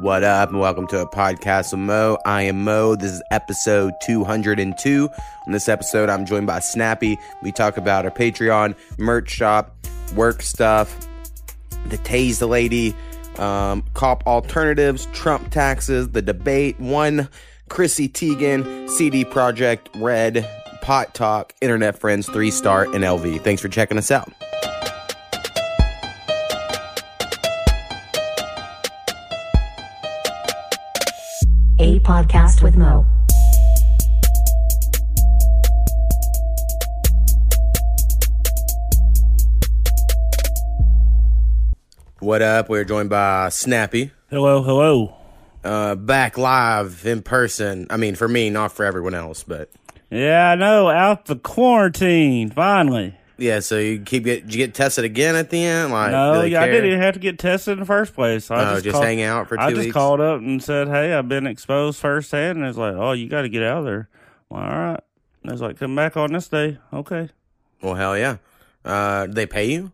What up, and welcome to a podcast with Mo. I am Mo. This is episode 202. On this episode, I'm joined by Snappy. We talk about our Patreon, merch shop, work stuff, the tase the lady, um, cop alternatives, Trump taxes, the debate, one Chrissy Teigen, CD Projekt Red, Pot Talk, Internet Friends, Three Star, and LV. Thanks for checking us out. Podcast with Mo. What up? We're joined by Snappy. Hello, hello. Uh, back live in person. I mean, for me, not for everyone else, but Yeah, I know. Out the quarantine, finally. Yeah. So you keep get you get tested again at the end? Like, No, yeah, I didn't even have to get tested in the first place. I Oh, just, just called, hang out for two I just weeks? called up and said, "Hey, I've been exposed firsthand." And it's like, "Oh, you got to get out of there." Well, all right. And it's like, "Come back on this day." Okay. Well, hell yeah. Uh, they pay you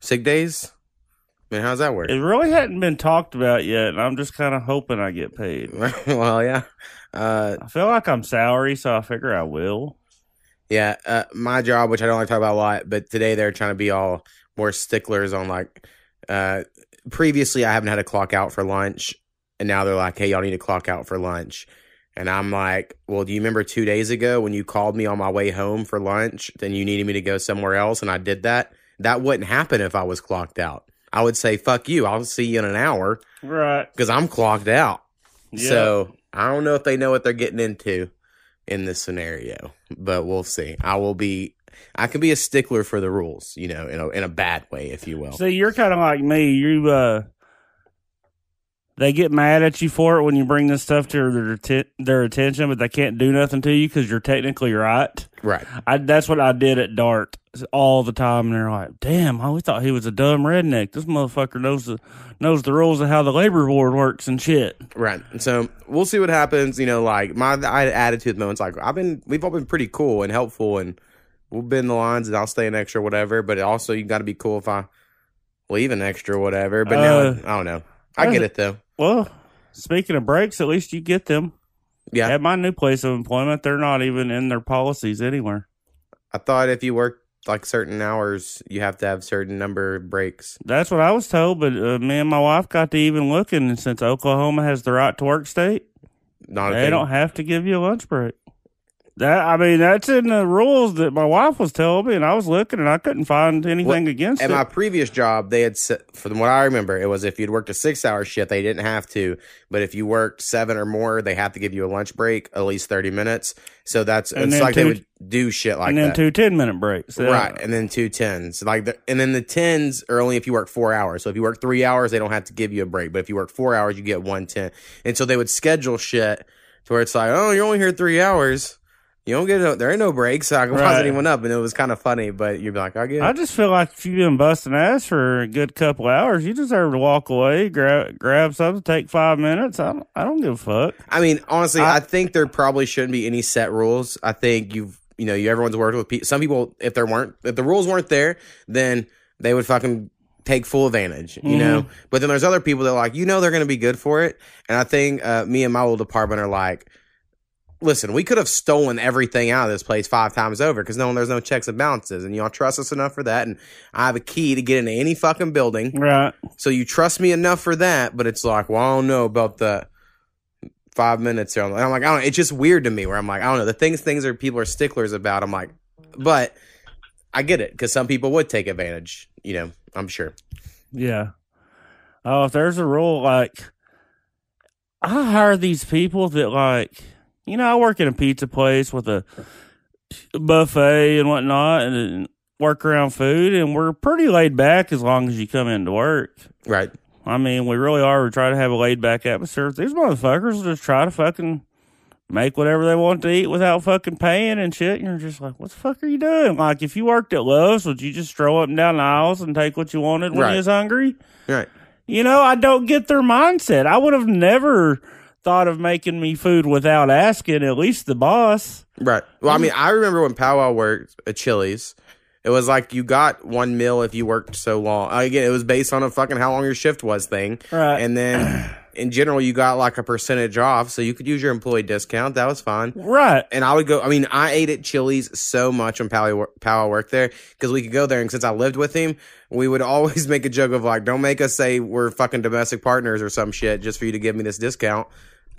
sick days? I mean, how's that work? It really hadn't been talked about yet, and I'm just kind of hoping I get paid. well, yeah. Uh, I feel like I'm salary, so I figure I will. Yeah. Uh, my job, which I don't like to talk about a lot, but today they're trying to be all more sticklers on like. Uh, previously, I haven't had to clock out for lunch, and now they're like, "Hey, y'all need to clock out for lunch." And I'm like, well, do you remember two days ago when you called me on my way home for lunch? Then you needed me to go somewhere else, and I did that. That wouldn't happen if I was clocked out. I would say, fuck you. I'll see you in an hour Right. because I'm clocked out. Yeah. So I don't know if they know what they're getting into in this scenario, but we'll see. I will be, I can be a stickler for the rules, you know, in a, in a bad way, if you will. See, you're kind of like me. You, uh, they get mad at you for it when you bring this stuff to their their attention, but they can't do nothing to you because you're technically right. right. I, that's what I did at Dart all the time, and they're like, "Damn, I always thought he was a dumb redneck. This motherfucker knows the knows the rules of how the labor board works and shit." Right. So we'll see what happens. You know, like my I- attitude moment's like I've been we've all been pretty cool and helpful and we'll bend the lines and I'll stay an extra whatever. But also you got to be cool if I leave an extra whatever. But now Uh, I don't know. I get it though. Well, speaking of breaks, at least you get them. Yeah. At my new place of employment, they're not even in their policies anywhere. I thought if you work like certain hours, you have to have certain number of breaks. That's what I was told, but uh, me and my wife got to even looking, and since Oklahoma has the right to work state, Not they don't have to give you a lunch break. That I mean, that's in the rules that my wife was telling me, and I was looking, and I couldn't find anything Well, against At it. my previous job, they had set, from what I remember, it was if you'd worked a six hour shift, they didn't have to. But if you worked seven or more, they have to give you a lunch break, at least 30 minutes. So that's, And it's like they would do shit like and then that. two 10 minute breaks. Uh, Right. And then two tens. Like, the, and then the tens are only if you work four hours. So if you work three hours, they don't have to give you a break. But if you work four hours, you get one ten. And so they would schedule shit to where it's like, oh, you're only here three hours. You don't get no, there ain't no breaks. So I can Right. pause anyone up. And it was kind of funny, but you'd be like, I get it. I just feel like if you've been busting ass for a good couple hours, you deserve to walk away, grab grab something, take five minutes. I don't, I don't give a fuck. I mean, honestly, I, I- think there probably shouldn't be any set rules. I think you've, you know, you everyone's worked with people. Some people, if there weren't, if the rules weren't there, then they would fucking take full advantage, you know. But then there's other people that are like, you know, they're going to be good for it. And I think uh, me and my old department are like, listen, we could have stolen everything out of this place five times over because no, there's no checks and balances, and y'all trust us enough for that. And I have a key to get into any fucking building. Right. So you trust me enough for that, but it's like, well, I don't know about the five minutes here. And I'm like, I don't know. It's just weird to me where I'm like, I don't know. The things things are people are sticklers about. I'm like, but I get it because some people would take advantage. You know, I'm sure. Yeah. Oh, if there's a rule like I hire these people that like you know, I work in a pizza place with a buffet and whatnot and, and work around food and we're pretty laid back as long as you come into work. Right. I mean, we really are. We try to have a laid back atmosphere. These motherfuckers just try to fucking make whatever they want to eat without fucking paying and shit. And you're just like, what the fuck are you doing? Like, if you worked at Lowe's, would you just stroll up and down the aisles and take what you wanted when Right. you was hungry? Right. You know, I don't get their mindset. I would have never thought of making me food without asking at least the boss. Right. Well, I mean, I remember when Powwow worked at Chili's, It was like you got one mil if you worked so long. Uh, again, it was based on a fucking how long your shift was thing. Right. And then in general, you got like a percentage off, so you could use your employee discount. That was fine. Right. And I would go. I mean, I ate at Chili's so much when Powell, Powell worked there because we could go there, and since I lived with him, we would always make a joke of like, "Don't make us say we're fucking domestic partners or some shit just for you to give me this discount."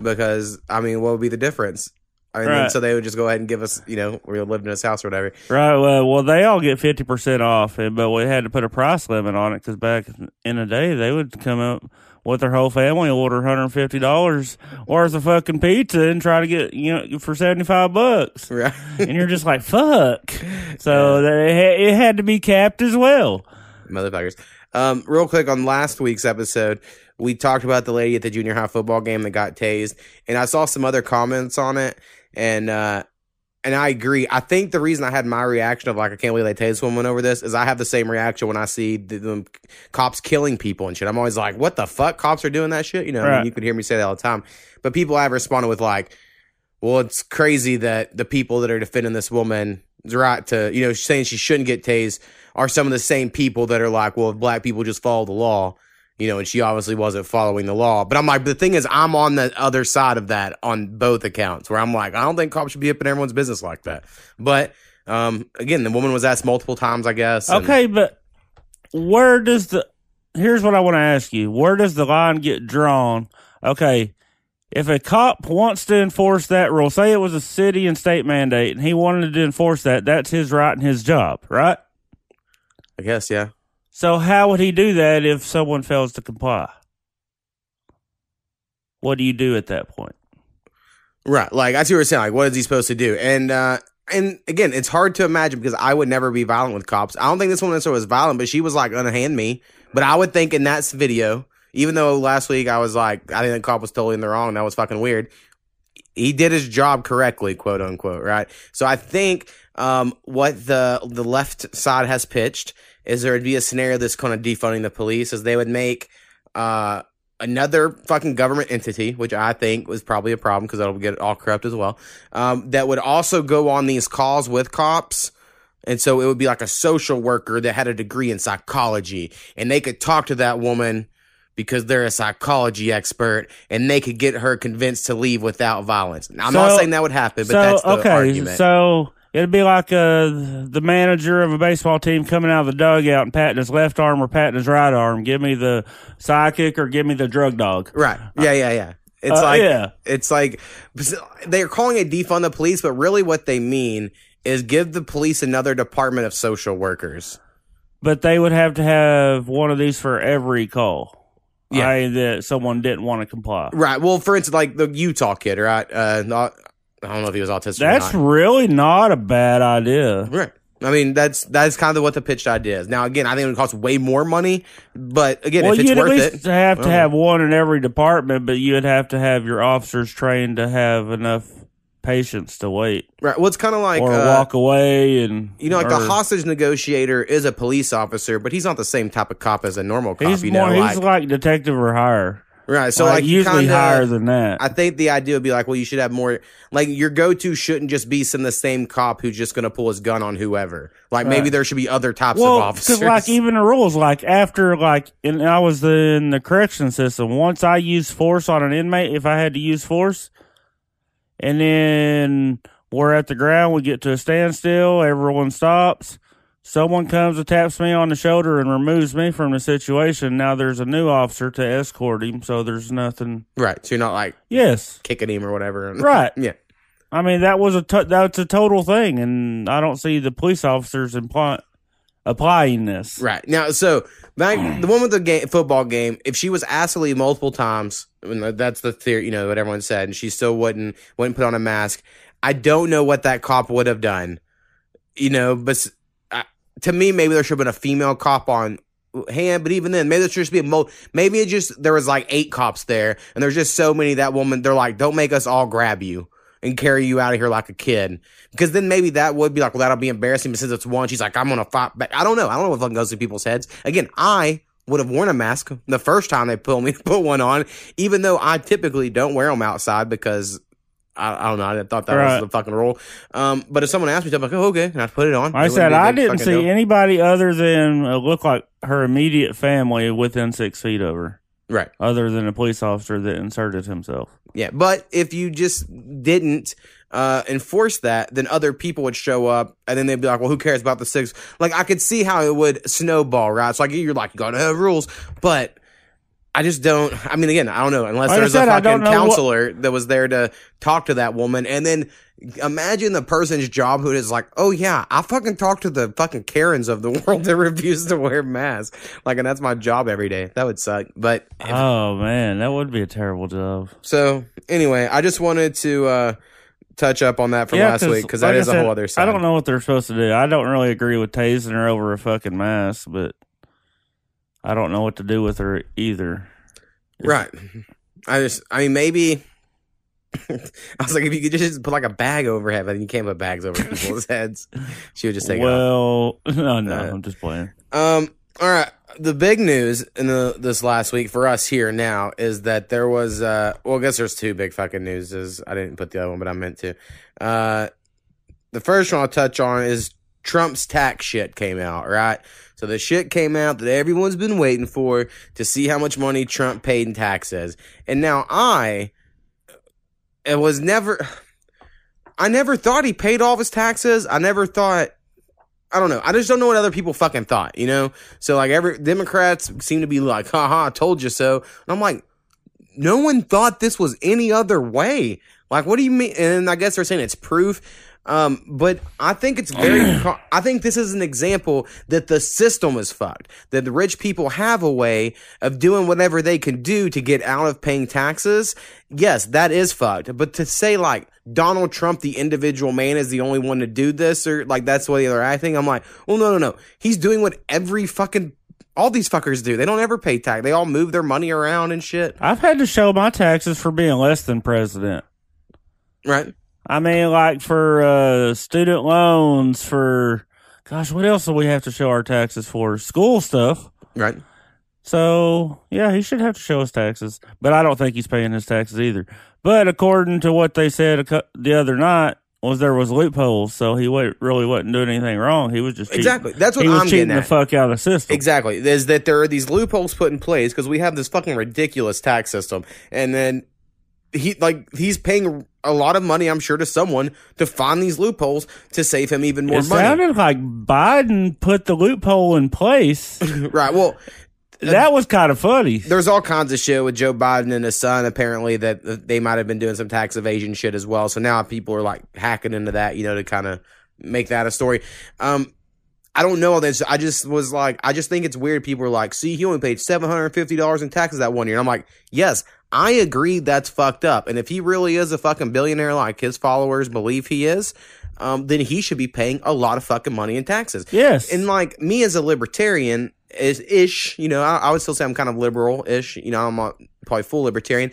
Because I mean, what would be the difference? I mean, Right. so they would just go ahead and give us, you know, we lived in his house or whatever. Right. Well, well, they all get fifty percent off, but we had to put a price limit on it because back in the day, they would come up with their whole family, order one hundred and fifty dollars worth of fucking pizza, and try to get you know for seventy five bucks, Right. and you're just like fuck. So they it had to be capped as well. motherfuckers. Um, real quick on last week's episode, we talked about the lady at the junior high football game that got tased, and I saw some other comments on it, and uh, and I agree. I think the reason I had my reaction of like I can't believe they tased woman over this is I have the same reaction when I see the, the cops killing people and shit. I'm always like, what the fuck? Cops are doing that shit. You know, I mean, you could hear me say that all the time, but people have responded with like. Well, it's crazy that the people that are defending this woman's right to, you know, saying she shouldn't get tased are some of the same people that are like, well, if black people just follow the law, you know, and she obviously wasn't following the law. But I'm like, the thing is, I'm on the other side of that on both accounts where I'm like, I don't think cops should be up in everyone's business like that. But um, again, the woman was asked multiple times, I guess. and- Okay, but where does the here's what I want to ask you. Where does the line get drawn? Okay, if a cop wants to enforce that rule, say it was a city and state mandate and he wanted to enforce that, that's his right and his job, right? I guess, yeah. So how would he do that if someone fails to comply? What do you do at that point? Right. Like I see what you're saying. Like, what is he supposed to do? And uh and again, it's hard to imagine because I would never be violent with cops. I don't think this woman necessarily was violent, but she was like unhand me. But I would think in that video, even though last week I was like, I think cop was totally in the wrong. That was fucking weird. He did his job correctly, quote unquote, right? So I think um, what the the left side has pitched is there would be a scenario that's kind of defunding the police, is they would make uh, another fucking government entity, which I think was probably a problem because that'll get all corrupt as well. Um, that would also go on these calls with cops. And so it would be like a social worker that had a degree in psychology and they could talk to that woman because they're a psychology expert and they could get her convinced to leave without violence. Now, I'm not saying that would happen, but so that's the okay, argument. so it'd be like uh, the manager of a baseball team coming out of the dugout and patting his left arm or patting his right arm. Give me the sidekick or give me the drug dog. Right. Yeah, yeah, yeah. It's Uh, like yeah. it's like they're calling it defund the police, but really what they mean is give the police another department of social workers. But they would have to have one of these for every call. Yeah. i.e. that someone didn't want to comply. Right. Well, for instance, like the Utah kid, right? Uh, not I don't know if he was autistic. That's or not. really not a bad idea. right. I mean, that's that's kind of what the pitched idea is. Now, again, I think it would cost way more money, but again, Well, if it's you'd at least it, have to Oh. have one in every department, but you'd have to have your officers trained to have enough patience to wait right? Well, it's kind of like or uh, walk away and You know, like or- the hostage negotiator is a police officer, but he's not the same type of cop as a normal cop. He's you more. know, he's like, like detective or higher. right. So, like, like, usually kinda- higher than that. I think the idea would be like, well, you should have more. Like your go-to shouldn't just be some the same cop who's just going to pull his gun on whoever. Like maybe there should be other types well, of officers. Cause like even the rules, like after like, and I was in the correction system. Once I used force on an inmate, if I had to use force, and then we're at the ground, we get to a standstill, everyone stops. Someone comes and taps me on the shoulder and removes me from the situation. Now there's a new officer to escort him, so there's nothing. right. So you're not like Yes, kicking him or whatever. Right. yeah. I mean that was a that's a total thing, and I don't see the police officers imply- applying this. Right now, so back the one with the game, football game. If she was asked to leave multiple times, I mean, that's the theory, you know, what everyone said, and she still wouldn't wouldn't put on a mask. I don't know what that cop would have done, you know. But uh, to me, maybe there should have been a female cop on hand. But even then, maybe there should just be a mo. Maybe it just there was like eight cops there, and there's just so many that woman. They're like, don't make us all grab you. And carry you out of here like a kid, because then maybe that would be like, well, that'll be embarrassing. But since it's one, she's like, I'm gonna fight back. I don't know. I don't know what fucking goes through people's heads. Again, I would have worn a mask the first time they put me put one on, even though I typically don't wear them outside because I, I don't know. I thought that Right. was the fucking rule. Um, but if someone asked me, I'm like, oh, okay, and I put it on. I It said wouldn't be a I didn't see deal. anybody other than uh, look like her immediate family within six feet of her, Right. other than a police officer that inserted himself. Yeah, but if you just didn't uh, enforce that, then other people would show up, and then they'd be like, "Well, who cares about the six? Like, I could see how it would snowball, right? So, like, you're like, you gotta have rules, but I just don't. I mean, again, I don't know unless Like there's said, a I don't fucking know what- counselor that was there to talk to that woman, and then imagine the person's job who is like, "Oh yeah, I fucking talk to the fucking Karens of the world that refuse to wear masks, like, and that's my job every day. That would suck, but." if- Oh man, that would be a terrible job. so anyway, I just wanted to uh, touch up on that from last week because that like I is a whole other side. I don't know what they're supposed to do. I don't really agree with tasing her over a fucking mask, but I don't know what to do with her either. Right. I just, I mean, maybe. I was like, if you could just put like a bag over her head, but you can't put bags over people's heads. She would just take it off. well, no, no, Uh, I'm just playing. Um. All right. The big news in the this last week for us here now is that there was uh well I guess there's two big fucking newses. I didn't put the other one, but I meant to. Uh the first one I'll touch on is Trump's tax shit came out, right? So the shit came out that everyone's been waiting for to see how much money Trump paid in taxes. And now I uh, it was never I never thought he paid all of his taxes. I never thought I don't know. I just don't know what other people fucking thought, you know? So like every Democrats seem to be like, haha, I told you so. And I'm like, no one thought this was any other way. Like, what do you mean? And I guess they're saying it's proof. Um, but I think it's very, co- I think this is an example that the system is fucked. That the rich people have a way of doing whatever they can do to get out of paying taxes. Yes, that is fucked. But to say like Donald Trump, the individual man, is the only one to do this, or like that's what the other they're acting, I'm like, well, no, no, no. He's doing what every fucking all these fuckers do. They don't ever pay tax. They all move their money around and shit. I've had to show my taxes for being less than president. Right? I mean, like for uh, student loans, for gosh, what else do we have to show our taxes for? School stuff. Right. So yeah, he should have to show his taxes, but I don't think he's paying his taxes either. But according to what they said the other night, was there was loopholes, so he really wasn't doing anything wrong. He was just cheating. Exactly. That's what he was I'm cheating getting the fuck out of the system. Exactly. Is that there are these loopholes put in place because we have this fucking ridiculous tax system, and then he like he's paying a lot of money, I'm sure, to someone to find these loopholes to save him even more It money. sounded like Biden put the loophole in place. right. Well, that was kind of funny. there's all kinds of shit with Joe Biden and his son. Apparently, that they might have been doing some tax evasion shit as well. So now people are like hacking into that, you know, to kind of make that a story. Um, I don't know all this. I just was like, I just think it's weird. People are like, see, he only paid seven hundred and fifty dollars in taxes that one year. And I'm like, yes, I agree that's fucked up. And if he really is a fucking billionaire like his followers believe he is, um, then he should be paying a lot of fucking money in taxes. Yes. And like me as a libertarian is ish, you know, I, I would still say I'm kind of liberal ish. You know, I'm not probably full libertarian.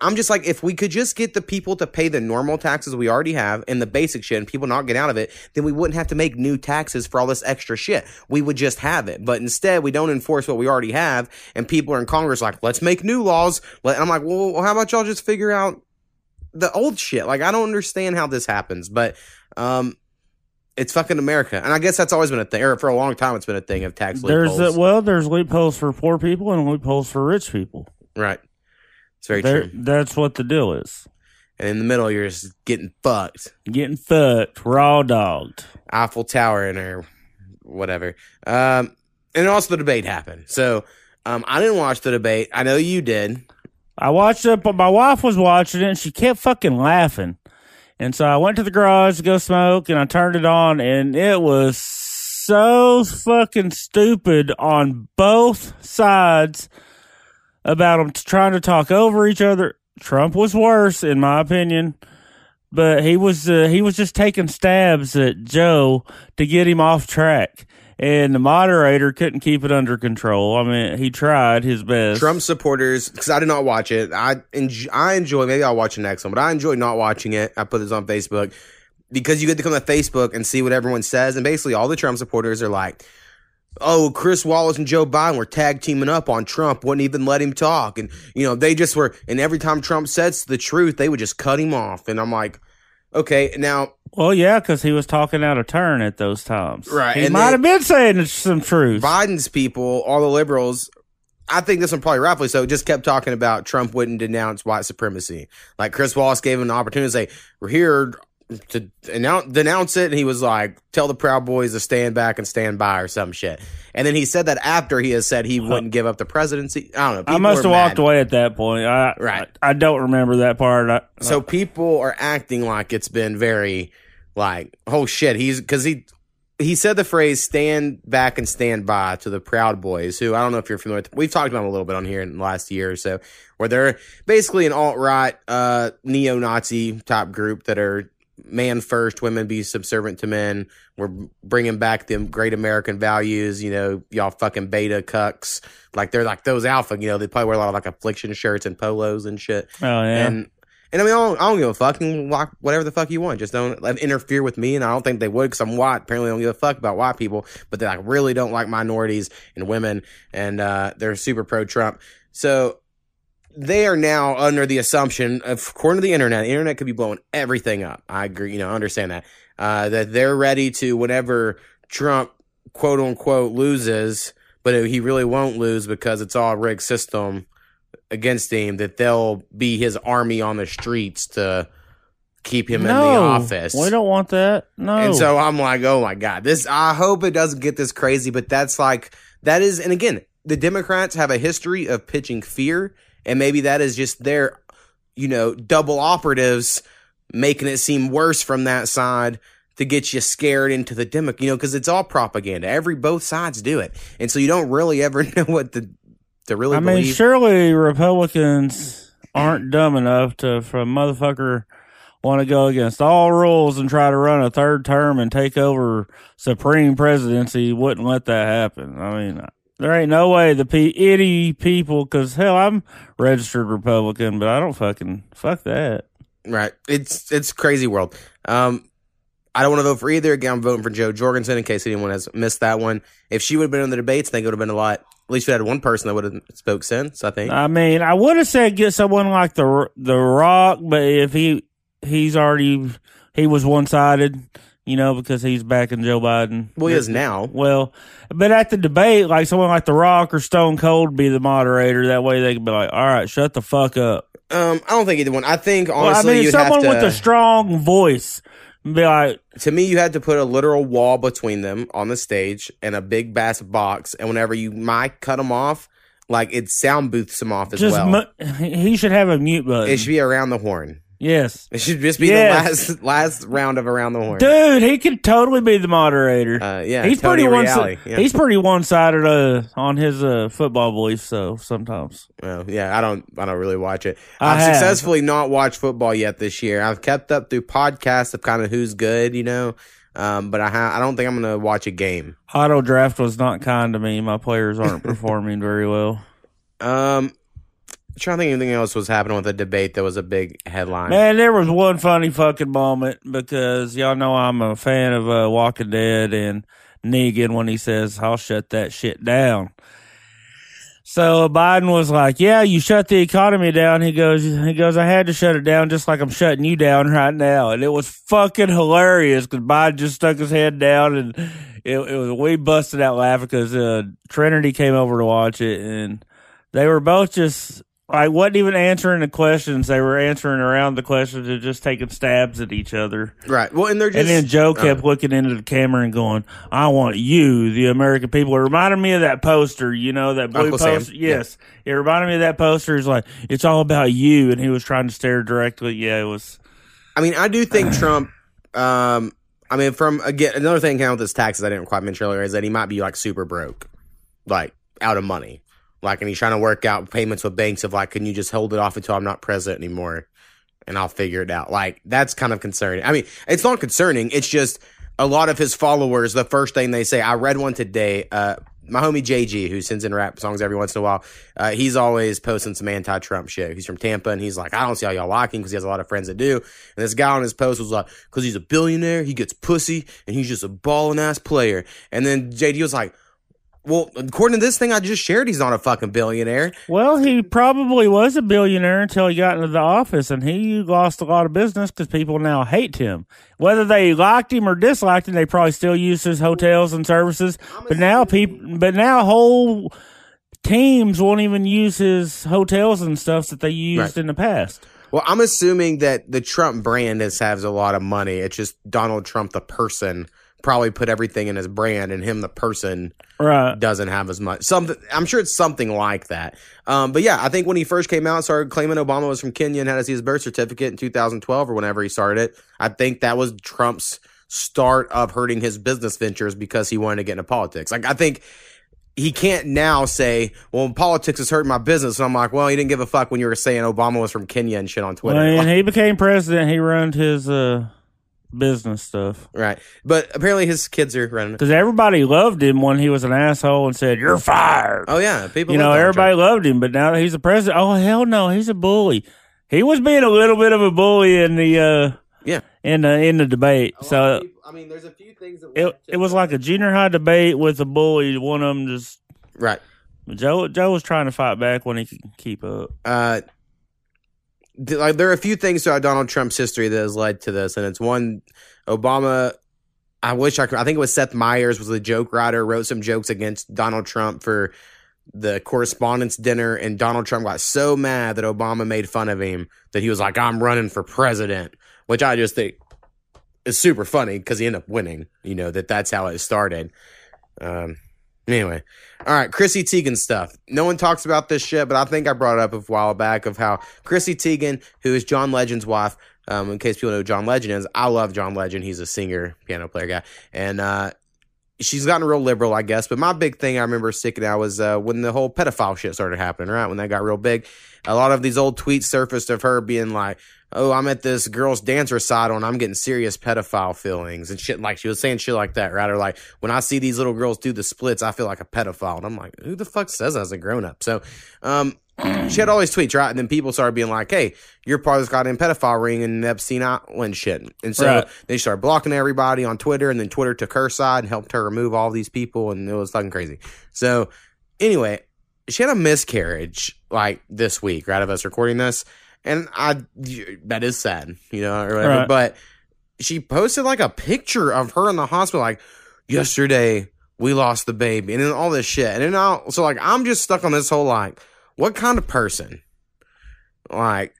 I'm just like, if we could just get the people to pay the normal taxes we already have and the basic shit and people not get out of it, then we wouldn't have to make new taxes for all this extra shit. We would just have it. But instead, we don't enforce what we already have. And people are in Congress like, let's make new laws. And I'm like, well, how about y'all just figure out the old shit? Like, I don't understand how this happens. But, um, it's fucking America. And I guess that's always been a thing, or for a long time, it's been a thing of tax there's loopholes. a, well, there's loopholes for poor people and loopholes for rich people. right. It's very There, true. that's what the deal is. And in the middle, you're just getting fucked. Getting fucked, raw dogged. Eiffel Tower in or whatever. Um, and also the debate happened. So um, I didn't watch the debate. I know you did. I watched it, but my wife was watching it and she kept fucking laughing. And so I went to the garage to go smoke and I turned it on and it was so fucking stupid on both sides about them trying to talk over each other. Trump was worse, in my opinion, but he was uh, he was just taking stabs at Joe to get him off track, and the moderator couldn't keep it under control. I mean, he tried his best. Trump supporters, because I did not watch it. I enjoy, I enjoy. Maybe I'll watch the next one, but I enjoy not watching it. I put this on Facebook because you get to come to Facebook and see what everyone says, and basically all the Trump supporters are like, oh, Chris Wallace and Joe Biden were tag teaming up on Trump, wouldn't even let him talk. And, you know, they just were, and every time Trump says the truth, they would just cut him off. And I'm like, okay, now, Well, yeah, because he was talking out of turn at those times. Right, He might have been saying some truth. Biden's people, all the liberals, I think this one probably rightfully so, just kept talking about Trump wouldn't denounce white supremacy. Like Chris Wallace gave him an opportunity to say, we're here to announce, denounce it. And he was like, tell the Proud Boys to stand back and stand by or some shit. And then he said that after he has said he wouldn't give up the presidency. I don't know. I must have walked away at that point. I, Right. I, I don't remember that part. I, So people are acting like it's been very like oh shit he's because he he said the phrase stand back and stand by to the Proud Boys who I don't know if you're familiar with we've talked about them a little bit on here in the last year or so where they're basically an alt right uh neo Nazi type group that are man first women be subservient to men we're bringing back the great American values you know y'all fucking beta cucks like they're like those alpha you know they probably wear a lot of like affliction shirts and polos and shit oh, yeah. and and I mean, I don't, I don't give a fuck. You can whatever the fuck you want. Just don't let interfere with me. And I don't think they would because I'm white. Apparently, they don't give a fuck about white people. But they like really don't like minorities and women, and uh, they're super pro Trump. So they are now under the assumption, of, according to the internet, the internet could be blowing everything up. I agree. You know, I understand that. Uh, that they're ready to whenever Trump quote unquote loses, but he really won't lose because it's all rigged system against him that they'll be his army on the streets to keep him in the office. We don't want that. No. And so I'm like, oh my God, this, I hope it doesn't get this crazy, but that's like, that is, and again, the Democrats have a history of pitching fear, and maybe that is just their, you know, double operatives making it seem worse from that side to get you scared into the Demo, you know, because it's all propaganda. Every, both sides do it. And so you don't really ever know what to, to really I mean, surely Republicans aren't dumb enough to, for a motherfucker, want to go against all rules and try to run a third term and take over supreme presidency. Wouldn't let that happen. I mean, there ain't no way the pe- any people, because hell, I'm registered Republican, but I don't fucking fuck that. Right. It's it's crazy world. Um, I don't want to vote for either. Again, I'm voting for Jo Jorgensen in case anyone has missed that one. If she would have been in the debates, I think it would have been a lot. At least we had one person that would have spoke sense. I think. I mean, I would have said get someone like the the Rock, but if he he's already he was one sided, you know, because he's backing Joe Biden. well, he is now. Well, but at the debate, like someone like The Rock or Stone Cold be the moderator. That way they can be like, all right, shut the fuck up. Um, I don't think either one. I think Well, I honestly, mean, you someone have to. with a strong voice be like, to me, you had to put a literal wall between them on the stage and a big bass box. And whenever you might cut them off, like it sound booths them off as just well. mu- he should have a mute button. it should be around the horn. Yes. It should just be Yes. the last last round of around the horn. Dude, he could totally be the moderator. Uh, yeah, he's Tony pretty one. Yeah. He's pretty one sided uh, on his uh, football beliefs. So sometimes Well, yeah, I don't, I don't really watch it. I I've have. successfully not watched football yet this year. I've kept up through podcasts of kind of who's good, you know. Um, but I, ha- I don't think I'm gonna watch a game. auto draft was not kind to me. My players aren't performing very well. Um, trying to think anything else was happening with the debate that was a big headline. Man, there was one funny fucking moment because y'all know I'm a fan of uh, Walking Dead and Negan when he says, I'll shut that shit down. So Biden was like, "Yeah, you shut the economy down." He goes, "He goes, I had to shut it down, just like I'm shutting you down right now." And it was fucking hilarious because Biden just stuck his head down, and it, it was we busted out laughing because uh, Trinity came over to watch it, and they were both just like wasn't even answering the questions; they were answering around the questions and just taking stabs at each other. right. Well, and they're just. And then Joe uh, kept looking into the camera and going, I want you, the American people. It reminded me of that poster, you know, that blue Uncle Sam, poster. Yes. It reminded me of that poster. It's like, it's all about you. And he was trying to stare directly. Yeah, it was. I mean, I do think Trump. Um, I mean, from again, another thing kind of with his taxes I didn't quite mention earlier is that he might be like super broke, like out of money, like, and he's trying to work out payments with banks of like, can you just hold it off until I'm not president anymore, and I'll figure it out. Like, that's kind of concerning. I mean, it's not concerning. It's just a lot of his followers. The first thing they say, I read one today. Uh, my homie JG, who sends in rap songs every once in a while, uh, he's always posting some anti-Trump shit. He's from Tampa, and he's like, I don't see how y'all like him because he has a lot of friends that do. And this guy on his post was like, because he's a billionaire, he gets pussy, and he's just a balling ass player. And then JD was like, Well, according to this thing I just shared, he's not a fucking billionaire. Well, he probably was a billionaire until he got into the office, and he lost a lot of business because people now hate him. Whether they liked him or disliked him, they probably still use his hotels and services. But now people, but now whole teams won't even use his hotels and stuff that they used Right. in the past. Well, I'm assuming that the Trump brand is has a lot of money. It's just Donald Trump, the person, probably put everything in his brand, and him, the person, Right. doesn't have as much. Something. I'm sure it's something like that. Um, but yeah, I think when he first came out, and started claiming Obama was from Kenya and had to see his birth certificate in 2012 or whenever he started it. I think that was Trump's start of hurting his business ventures because he wanted to get into politics. Like I think. He can't now say, "Well, politics is hurting my business," and I'm like, "Well, he didn't give a fuck when you were saying Obama was from Kenya and shit on Twitter." When he became president, he ruined his uh, business stuff Right. But apparently his kids are running because everybody loved him when he was an asshole and said, "You're fired." Oh yeah, people. you know, Donald everybody Trump. loved him, but now that he's a president, oh hell no, he's a bully. He was being a little bit of a bully in the uh Yeah. in the in the debate. So I mean, there's a few things that it it was like a junior high debate with a bully. One of them just right. Joe Joe was trying to fight back when he could keep up. Uh, th- like there are a few things throughout Donald Trump's history that has led to this, and it's one Obama. I wish I could. I think it was Seth Meyers was the joke writer, wrote some jokes against Donald Trump for the correspondence dinner, and Donald Trump got so mad that Obama made fun of him that he was like, "I'm running for president," which I just think is super funny because he ended up winning. You know that that's how it started. Um. Anyway, all right, Chrissy Teigen stuff. No one talks about this shit, but I think I brought it up a while back of how Chrissy Teigen, who is John Legend's wife, um, in case people know John Legend is, I love John Legend. He's a singer, piano player guy, and uh, she's gotten real liberal, I guess. But my big thing I remember sticking out was uh, when the whole pedophile shit started happening, right? When that got real big, a lot of these old tweets surfaced of her being like, "Oh, I'm at this girl's dance recital and I'm getting serious pedophile feelings and shit." Like she was saying shit like that, right? Or like, when I see these little girls do the splits, I feel like a pedophile, and I'm like, who the fuck says that as a grown up? So, um. She had all these tweets, right? And then people started being like, hey, you're part of this goddamn pedophile ring and Epstein Island shit. And so Right. they started blocking everybody on Twitter, and then Twitter took her side and helped her remove all these people, and it was fucking crazy. So, anyway, she had a miscarriage like this week, right? Of us recording this, and I that is sad, you know, or whatever. Right. But she posted like a picture of her in the hospital, like yesterday we lost the baby, and then all this shit, and then I, so like I'm just stuck on this whole like, what kind of person, like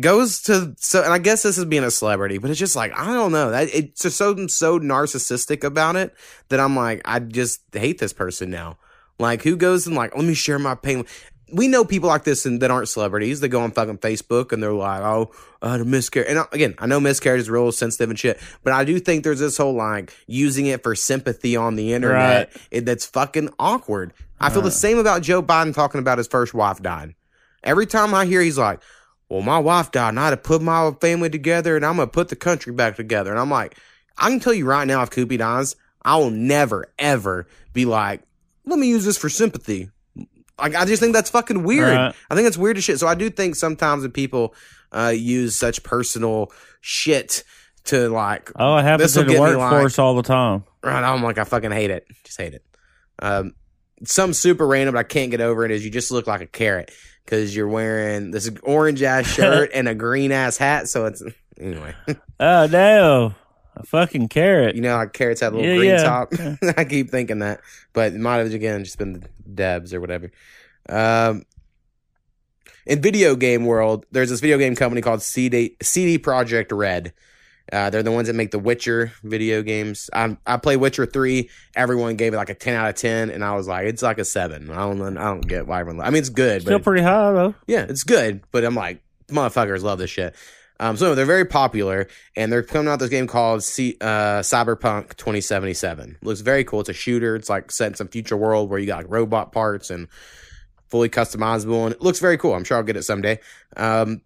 goes to so and I guess this is being a celebrity, but it's just like I don't know. That it's just so so narcissistic about it that I'm like I just hate this person now. Like who goes and like let me share my pain. We know people like this and that aren't celebrities. They go on fucking Facebook and they're like, "Oh, I had a miscarriage." And again, I know miscarriage is real sensitive and shit, but I do think there's this whole like using it for sympathy on the internet. It, that's fucking awkward. I feel the same about Joe Biden talking about his first wife dying. Every time I hear he's like, well, my wife died and I had to put my family together and I'm going to put the country back together. And I'm like, I can tell you right now, if Koopy dies, I will never, ever be like, let me use this for sympathy. Like, I just think that's fucking weird. Right. I think it's weird as shit. So I do think sometimes that people uh, use such personal shit to like, Oh, it happens in the me, like- workforce all the time. right? I'm like, I fucking hate it. Just hate it. Um, some super random, but I can't get over it is you just look like a carrot because you're wearing this orange ass shirt and a green ass hat. So it's anyway, Oh no, a fucking carrot. you know, how carrots have a little Yeah, green yeah. top. I keep thinking that, but it might have again just been the Debs or whatever. Um, in video game world, there's this video game company called CD CD Projekt Red. Uh, they're the ones that make the Witcher video games. I I play Witcher three. Everyone gave it like a ten out of ten, and I was like, it's like a seven. I don't I don't get why everyone. I mean, it's good, Still but pretty high though. yeah, it's good. But I'm like, motherfuckers love this shit. Um, so they're very popular, and they're coming out this game called C- uh, Cyberpunk 2077. Looks very cool. It's a shooter. It's like set in some future world where you got like robot parts and fully customizable, and it looks very cool. I'm sure I'll get it someday. Um,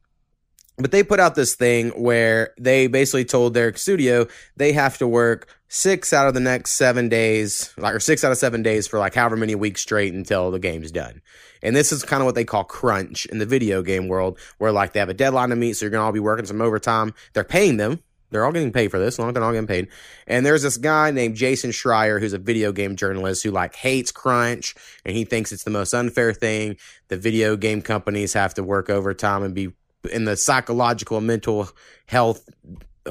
but they put out this thing where they basically told their studio they have to work six out of the next seven days, like or six out of seven days for like however many weeks straight until the game's done. And this is kind of what they call crunch in the video game world, where like they have a deadline to meet, so you're gonna all be working some overtime. They're paying them, They're all getting paid for this. As long as they're all getting paid. And there's this guy named Jason Schreier who's a video game journalist who like hates crunch and he thinks it's the most unfair thing. The video game companies have to work overtime and be in the psychological mental health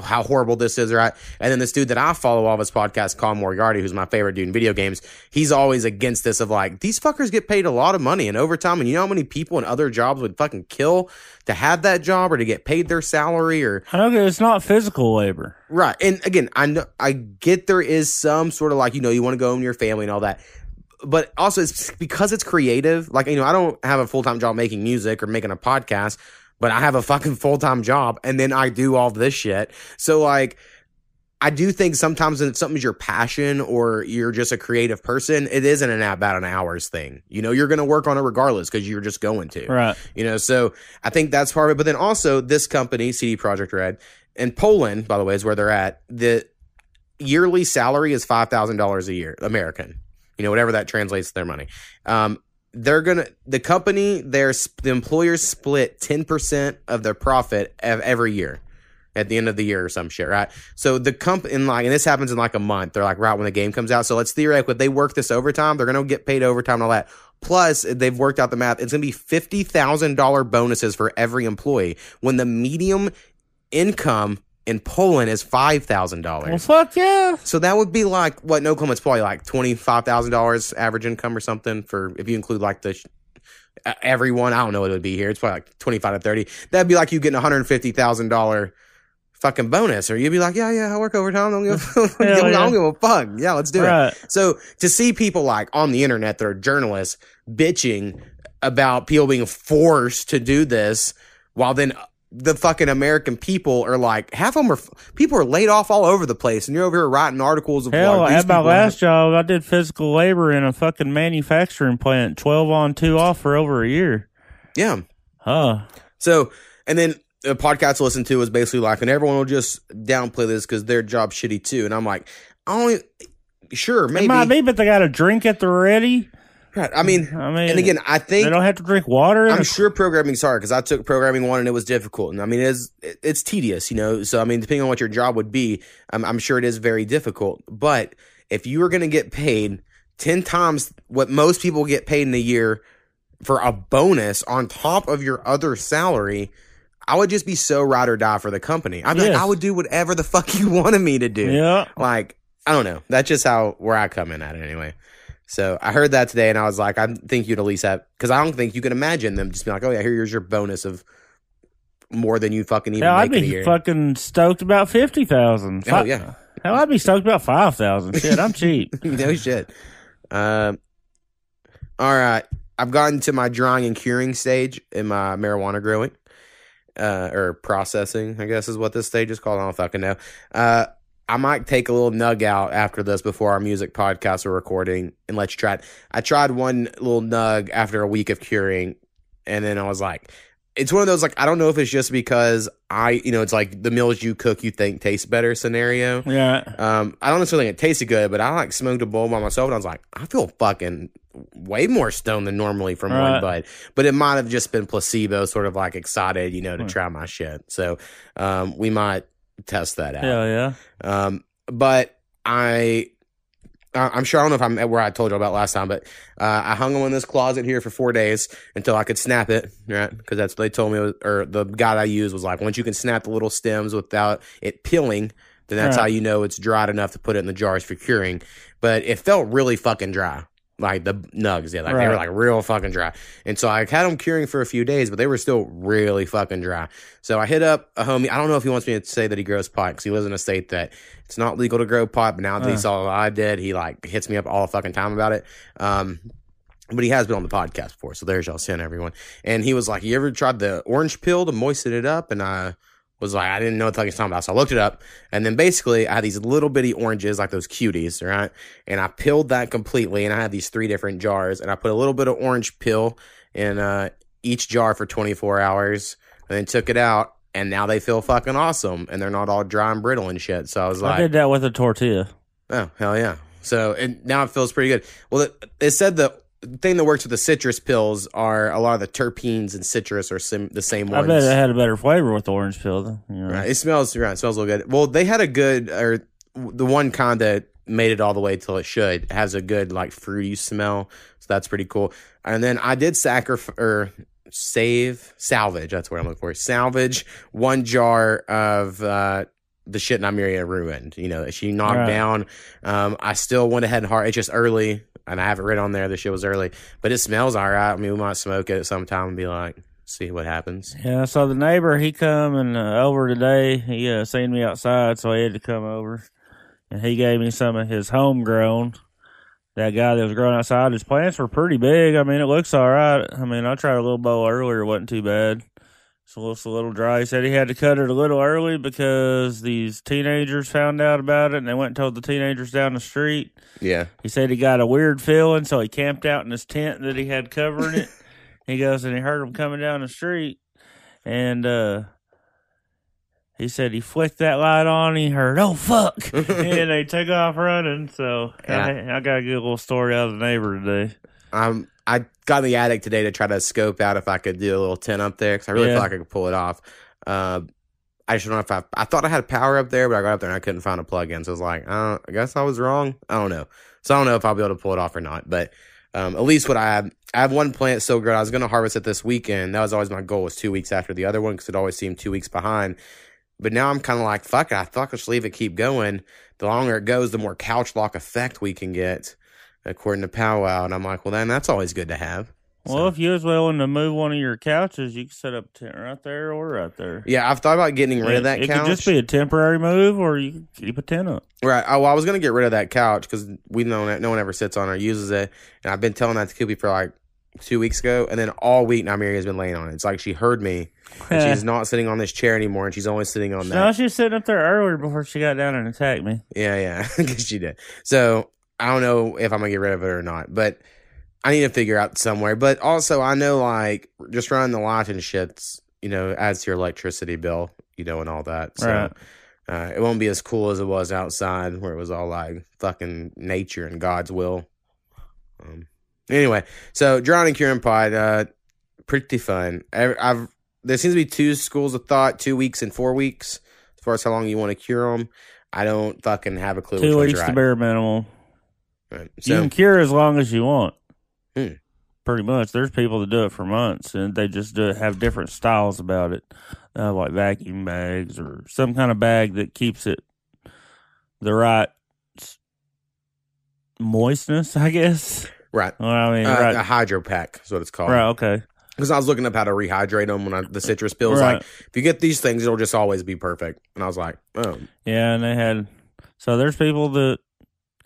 how horrible this is, right? And then this dude that I follow all of his podcasts, Colin Moriarty, who's my favorite dude in video games, he's always against this of like, these fuckers get paid a lot of money in overtime. And you know how many people in other jobs would fucking kill to have that job or to get paid their salary or I know it's not physical labor. Right. And again, I know I get there is some sort of like, you know, you want to go home to your family and all that. But also it's because it's creative. Like, you know, I don't have a full time job making music or making a podcast, but I have a fucking full time job and then I do all this shit. So like I do think sometimes when something's your passion or you're just a creative person, it isn't an about an hours thing. You know, you're going to work on it regardless because you're just going to. Right. You know, so I think that's part of it. But then also this company, CD Projekt Red, in Poland, by the way, is where they're at. The yearly salary is five thousand dollars a year, American. You know, whatever that translates to their money. Um, they're gonna the company, their the employers split ten percent of their profit of every year at the end of the year or some shit, right? So the company, in like, and this happens in like a month. They're like right when the game comes out. So let's theoretically, they work this overtime, they're gonna get paid overtime and all that. Plus, they've worked out the math. It's gonna be fifty thousand dollar bonuses for every employee when the medium income in Poland is five thousand Well, dollars. fuck yeah. So that would be like what no Oklahoma it's probably like twenty five thousand dollars average income or something for if you include like the sh- everyone. I don't know what it would be here. It's probably like twenty five to thirty. That'd be like you getting a hundred fifty thousand dollar fucking bonus, or you'd be like, yeah, yeah, I work overtime. Don't give, I don't yeah. give a fuck. Yeah, let's do it. So to see people like on the internet that are journalists bitching about people being forced to do this, while then the fucking American people are like half of them are people are laid off all over the place, and you're over here writing articles of Hell, like, at my last job, I did physical labor in a fucking manufacturing plant, 12 on, 2 off for over a year. yeah. Huh. So and then a podcast to listen to was basically like, and everyone will just downplay this because their job's shitty too, and I'm like, I don't. Sure, It maybe. might be, but they got a drink at the ready. I mean, I mean, and again, I think they don't have to drink water. I'm sure programming's hard because I took programming one and it was difficult. And I mean, it's it's tedious, you know. So I mean, depending on what your job would be, I'm, I'm sure it is very difficult. But if you were going to get paid ten times what most people get paid in a year for a bonus on top of your other salary, I would just be so ride or die for the company. I'd Yes. like, I would do whatever the fuck you wanted me to do. Yeah. Like, I don't know. That's just how where I come in at it anyway. So I heard that today and I was like, I think you'd at least have because I don't think you can imagine them just being like, Oh yeah, here's your bonus of more than you fucking even Yeah, I'd make in a be year. fucking stoked about 50,000. Oh, yeah. Hell, I'd be stoked about 5,000. Shit, I'm cheap. no shit. Um all right. I've gotten to my drying and curing stage in my marijuana growing. Uh, or processing, I guess is what this stage is called. I don't fucking know. Uh, I might take a little nug out after this before our music podcast are recording and let you try it. I tried one little nug after a week of curing, and then I was like, it's one of those like I don't know if it's just because I, you know, it's like the meals you cook you think taste better scenario. Yeah. Um, I don't necessarily think it tasted good, but I like smoked a bowl by myself, and I was like, I feel fucking way more stoned than normally from one bud. But it might have just been placebo, sort of like excited, you know, to Right. try my shit. So, um, we might test that out. Yeah, yeah. Um, but I, I'm sure I don't know if I'm at where I told you about last time, but uh, I hung them in this closet here for four days until I could snap it, right? Because that's what they told me, was, or the guy I used was like, once you can snap the little stems without it peeling, then that's Right. how you know it's dried enough to put it in the jars for curing. But it felt really fucking dry. Like the nugs, yeah, like they were like real fucking dry. And so I had them curing for a few days, but they were still really fucking dry. So I hit up a homie. I don't know if he wants me to say that he grows pot because he lives in a state that it's not legal to grow pot. But now that he Uh. saw what I did, he like hits me up all the fucking time about it. Um, but he has been on the podcast before, so there's y'all sin everyone. And he was like, "You ever tried the orange pill to moisten it up?" And I was like, "I didn't know what the fuck he's talking about." So I looked it up, and then basically I had these little bitty oranges, like those cuties, right? And I peeled that completely, and I had these three different jars, and I put a little bit of orange pill in uh, each jar for 24 hours, and then took it out. And now they feel fucking awesome, and they're not all dry and brittle and shit. So I was like, I did that with a tortilla. Oh hell yeah! So it, now it feels pretty good. Well, it, it said the thing that works with the citrus pills are a lot of the terpenes and citrus are sim- the same ones. I bet it had a better flavor with the orange peel. Though, you know. Right. It smells. Right. It smells a little good. Well, they had a good, or the one kind that made it all the way till it should has a good like fruity smell. So that's pretty cool. And then I did sacrifice or save salvage. That's what I'm looking for. Salvage one jar of uh, the shit Nymeria ruined. You know, she knocked Right. down. Um, I still went ahead and hard. It's just early, and I have it written on there. The shit was early, but it smells all right. I mean, we might smoke it sometime and be like, see what happens. Yeah, so the neighbor he come and uh, over today. He uh, seen me outside, so he had to come over, and he gave me some of his homegrown. That guy that was growing outside, his plants were pretty big. I mean, it looks all right. I mean, I tried a little bowl earlier; it wasn't too bad. It's a little, a little dry. He said he had to cut it a little early because these teenagers found out about it, and they went and told the teenagers down the street. Yeah. He said he got a weird feeling, so he camped out in his tent that he had covering it. he goes and he heard them coming down the street, and uh, he said he flicked that light on. He heard, "Oh fuck!" and they took off running. So I, I got a good little story out of the neighbor today. Um, I got in the attic today to try to scope out if I could do a little tent up there because I really Yeah. felt like I could pull it off. Uh, I just don't know if I. I thought I had power up there, but I got up there and I couldn't find a plug in. So I was like, uh, I guess I was wrong. I don't know. So I don't know if I'll be able to pull it off or not. But um, at least what I have, I have one plant so good. I was going to harvest it this weekend. That was always my goal. Was two weeks after the other one because it always seemed two weeks behind. But now I'm kind of like, fuck it. I thought I could just leave it, keep going. The longer it goes, the more couch lock effect we can get, according to Powwow. And I'm like, well, then that's always good to have. Well, if you was willing to move one of your couches, you could set up a tent right there or right there. Yeah, I've thought about getting rid of that it couch. could just be a temporary move, or you could keep a tent up. right. Oh, well, I was gonna get rid of that couch because we know that no one ever sits on or uses it, and I've been telling that to Koopy for like two weeks ago, and then all week now, Nymeria has been laying on it. It's like she heard me, and she's not sitting on this chair anymore, and she's only sitting on that. No, she was sitting up there earlier before she got down and attacked me. Yeah, yeah, because she did. So I don't know if I'm gonna get rid of it or not, but I need to figure out somewhere. But also, I know like just running the light and shits, you know, adds to your electricity bill, you know, and all that. So Right. uh, it won't be as cool as it was outside, where it was all like fucking nature and God's will. Um, anyway, so drowning curing Pod, uh, pretty fun. I, I've there seems to be two schools of thought: two weeks and four weeks, as far as how long you want to cure them. I don't fucking have a clue. which Two weeks right. to bare minimum. Right. you can cure as long as you want. Hmm. Pretty much. There's people that do it for months, and they just do it, have different styles about it, uh, like vacuum bags or some kind of bag that keeps it the right moistness. I guess. right, Well, I mean, uh, right, a hydro pack is what it's called. right, okay, Because I was looking up how to rehydrate them when I, the citrus pill was Right. like, if you get these things, it'll just always be perfect. And I was like, oh, yeah, and they had. So there's people that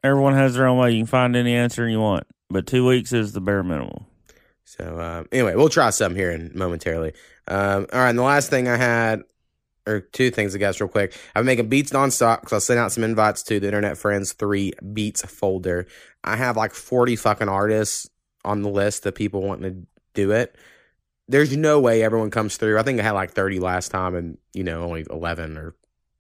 everyone has their own way. You can find any answer you want, but two weeks is the bare minimum. So uh, anyway, we'll try some here in momentarily. Um, all right, and the last thing I had, or two things I guess, real quick. I've been making beats nonstop because I sent out some invites to the Internet Friends Three Beats folder. I have like forty fucking artists on the list that people wanting to do it. There's no way everyone comes through. I think I had like thirty last time, and you know only eleven or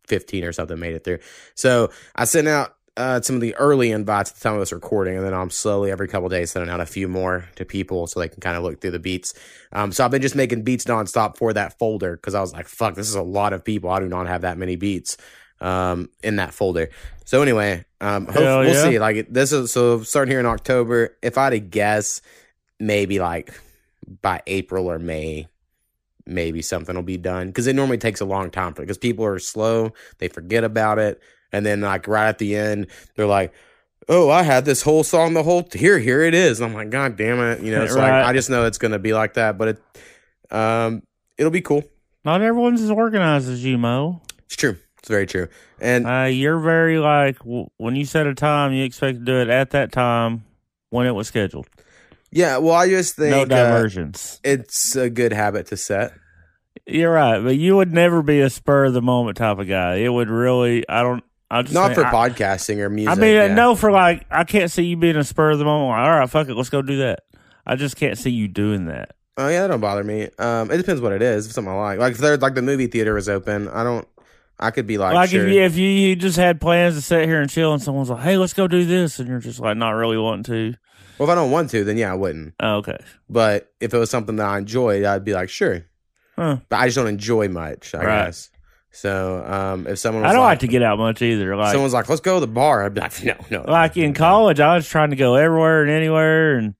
fifteen or something made it through. So I sent out uh, some of the early invites at the time of this recording, and then I'm slowly every couple days sending out a few more to people so they can kind of look through the beats. Um, so I've been just making beats nonstop for that folder because I was like, "Fuck, this is a lot of people. I do not have that many beats um, in that folder." So anyway, um, hope, Hell we'll see. Like this is so starting here in October. If I had to guess, maybe like by April or May. Maybe something will be done because it normally takes a long time for because people are slow, they forget about it, and then like right at the end, they're like, "Oh, I had this whole song, the whole here, here it is." And I'm like, "God damn it!" You know, it's like I just know it's gonna be like that, but it, um, it'll be cool. Not everyone's as organized as you, Mo. It's true. It's very true. And Uh, you're very like w- when you set a time, you expect to do it at that time when it was scheduled. yeah, well, I just think no uh, diversions. it's a good habit to set. you're right, but you would never be a spur of the moment type of guy. It would really. I don't. I just Not for I, podcasting or music. I mean, yeah. no, for like I can't see you being a spur of the moment. Like, All right, fuck it, let's go do that. I just can't see you doing that. Oh yeah, that don't bother me. Um, it depends what it is. If something I like, like if they're like the movie theater is open, I don't. I could be like, Like sure. if you if you, you just had plans to sit here and chill, and someone's like, "Hey, let's go do this," and you're just like not really wanting to. well, if I don't want to, then yeah, I wouldn't. Oh, okay. But if it was something that I enjoyed, I'd be like, sure. Huh. But I just don't enjoy much, I Right. guess. So um, if someone was I don't like, like, to get out much either. Like someone's like, let's go to the bar, I'd be like, no, no. like in college, I was trying to go everywhere and anywhere, and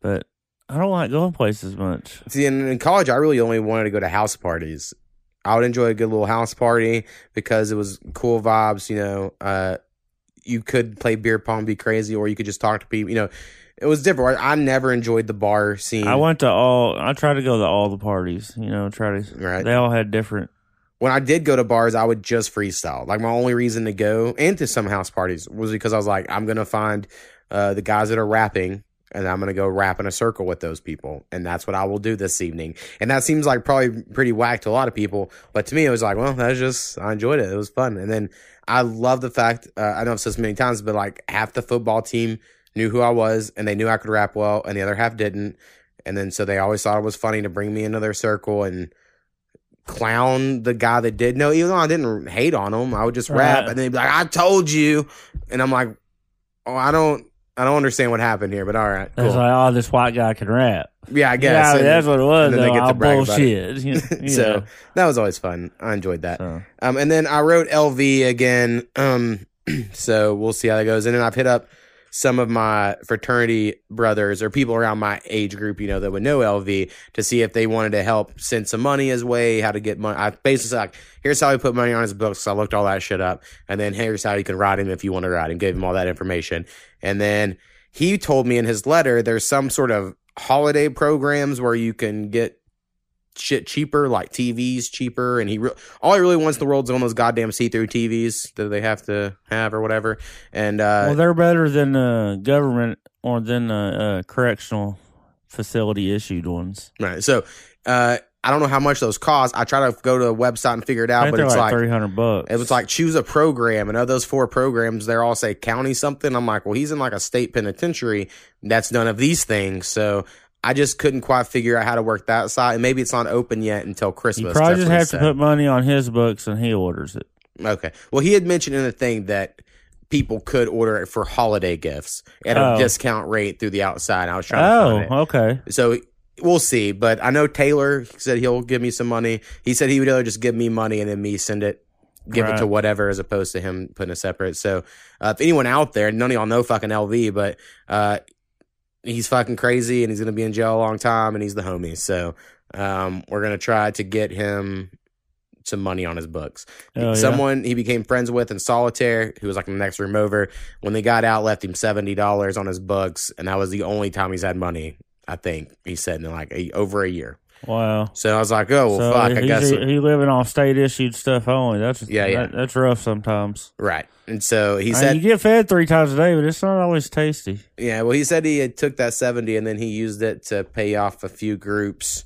but I don't like going places much. See, in, in college, I really only wanted to go to house parties. I would enjoy a good little house party because it was cool vibes. You know, uh, you could play beer pong, be crazy, or you could just talk to people. You know, it was different. I never enjoyed the bar scene. I went to all. I tried to go to all the parties. You know, try to. Right. They all had different. When I did go to bars, I would just freestyle. Like my only reason to go and to some house parties was because I was like, I'm gonna find uh, the guys that are rapping, and I'm gonna go rap in a circle with those people, and that's what I will do this evening. And that seems like probably pretty whack to a lot of people, but to me, it was like, well, that's just I enjoyed it. It was fun, and then I love the fact uh, I know I've said this many times, but like half the football team knew who I was, and they knew I could rap well, and the other half didn't. And then so they always thought it was funny to bring me into their circle and clown the guy that did know, even though I didn't hate on him. I would just rap Right. and then he'd be like, I told you. And I'm like, Oh, I don't I don't understand what happened here, but all right. Cool. like, oh, this white guy can rap. yeah, I guess. Yeah, And- that's what it was. and then they though. get to brag bullshit. You know. So that was always fun. I enjoyed that. So, Um, and then I wrote LV again. Um, so we'll see how that goes. And then I've hit up some of my fraternity brothers or people around my age group, you know, that would know LV to see if they wanted to help send some money his way, how to get money. I basically like, here's how he put money on his books. So I looked all that shit up. And then here's how you can ride him if you want to ride him, gave him all that information. And then he told me in his letter there's some sort of holiday programs where you can get shit cheaper, like TVs cheaper, and he re- all he really wants in the world is one of those goddamn see-through TVs that they have to have or whatever. And uh, well, they're better than uh, government or than uh, uh, correctional facility issued ones. right, so uh, I don't know how much those cost. I try to go to a website and figure it out, but it's like, like. three hundred bucks. it was like choose a program, and of those four programs, they're all say county something. I'm like, well, he's in like a state penitentiary that's none of these things. So I just couldn't quite figure out how to work that side. And maybe it's not open yet until Christmas. you probably just have to put money on his books and he orders it. Okay. Well, he had mentioned in the thing that people could order it for holiday gifts at a Oh. discount rate through the outside. I was trying to. Oh, okay. So we'll see. But I know Taylor said he'll give me some money. He said he would either just give me money and then me send it, give it to whatever, as opposed to him putting it separate. So uh, if anyone out there, none of y'all know fucking LV, but uh, he's fucking crazy and he's gonna be in jail a long time and he's the homie. So um, we're gonna try to get him some money on his books. Oh, yeah. Someone he became friends with in solitaire, who was like the next room over, when they got out, left him seventy dollars on his books, and that was the only time he's had money. I think he said in like a, over a year. Wow. So I was like, oh well, so fuck. I he's, guess he, living off state issued stuff only. That's Yeah, yeah. that- that's rough sometimes. right. And so he I mean, said, you get fed three times a day, but it's not always tasty. yeah. Well, he said he had took that seventy and then he used it to pay off a few groups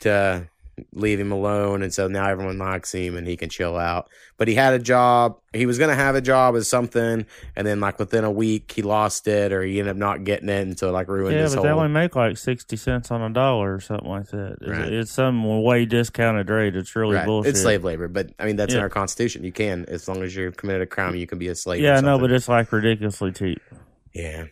to leave him alone, and so now everyone likes him and he can chill out. But he had a job. He was gonna have a job as something, and then like within a week he lost it, or he ended up not getting it, and so like ruined Yeah, his but whole. they only make like sixty cents on a dollar or something like that. It's, Right. it's some way discounted rate. It's really Right. bullshit. It's slave labor, but I mean that's in our constitution. You can, as long as you're committed a crime, you can be a slave. Yeah, know, but it's like ridiculously cheap. Yeah.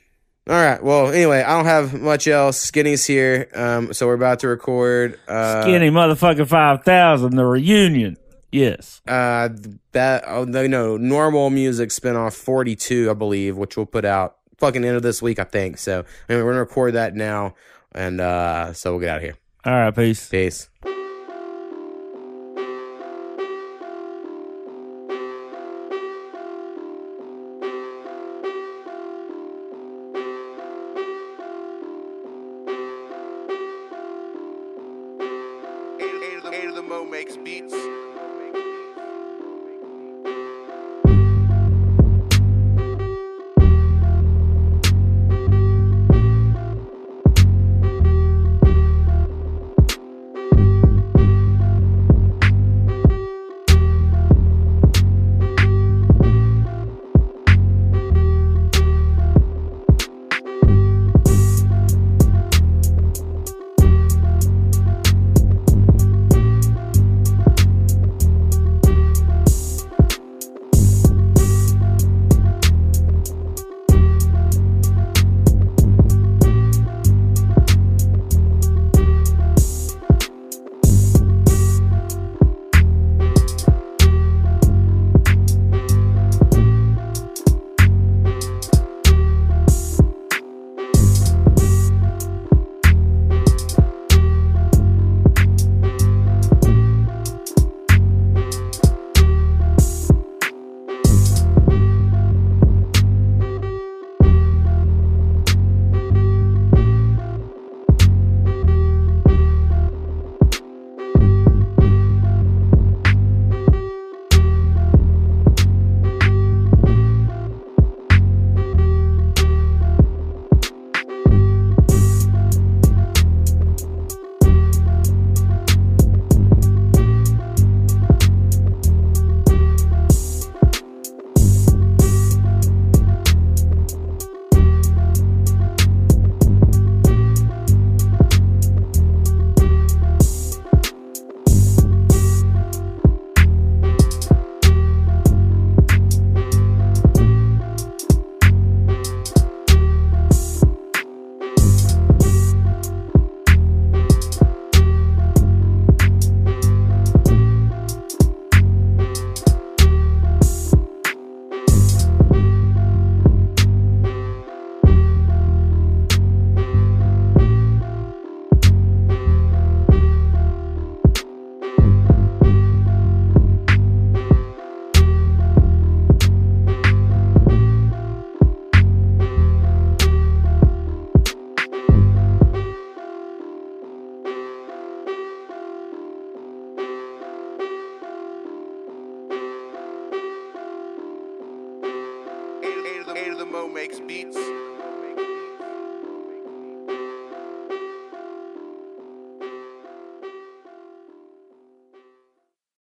All right. Well, anyway, I don't have much else. Skinny's here, um, so we're about to record. Uh, Skinny motherfucking five thousand, the reunion. Yes. Uh, that oh no, no normal music spinoff forty two, I believe, which we'll put out fucking end of this week, I think. So anyway, we're gonna record that now, and uh, so we'll get out of here. All right, peace. Peace.